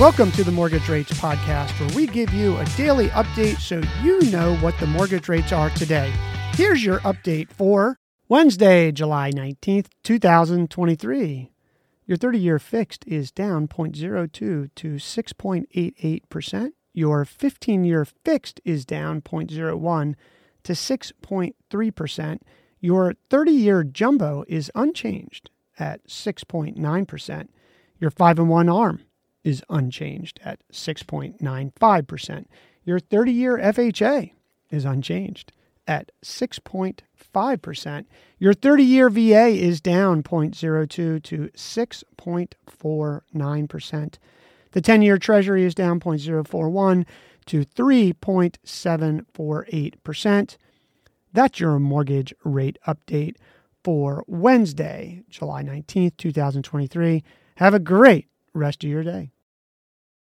Welcome to the Mortgage Rates Podcast, where we give you a daily update so you know what the mortgage rates are today. Here's your update for Wednesday, July 19th, 2023. Your 30 year fixed is down 0.02 to 6.88%. Your 15 year fixed is down 0.01 to 6.3%. Your 30 year jumbo is unchanged at 6.9%. Your 5 and 1 ARM is unchanged at 6.95%. Your 30 year FHA is unchanged at 6.5%. Your 30 year VA is down 0.02 to 6.49%. The 10 year Treasury is down 0.041 to 3.748%. That's your mortgage rate update for Wednesday, July 19th, 2023. Have a great rest of your day.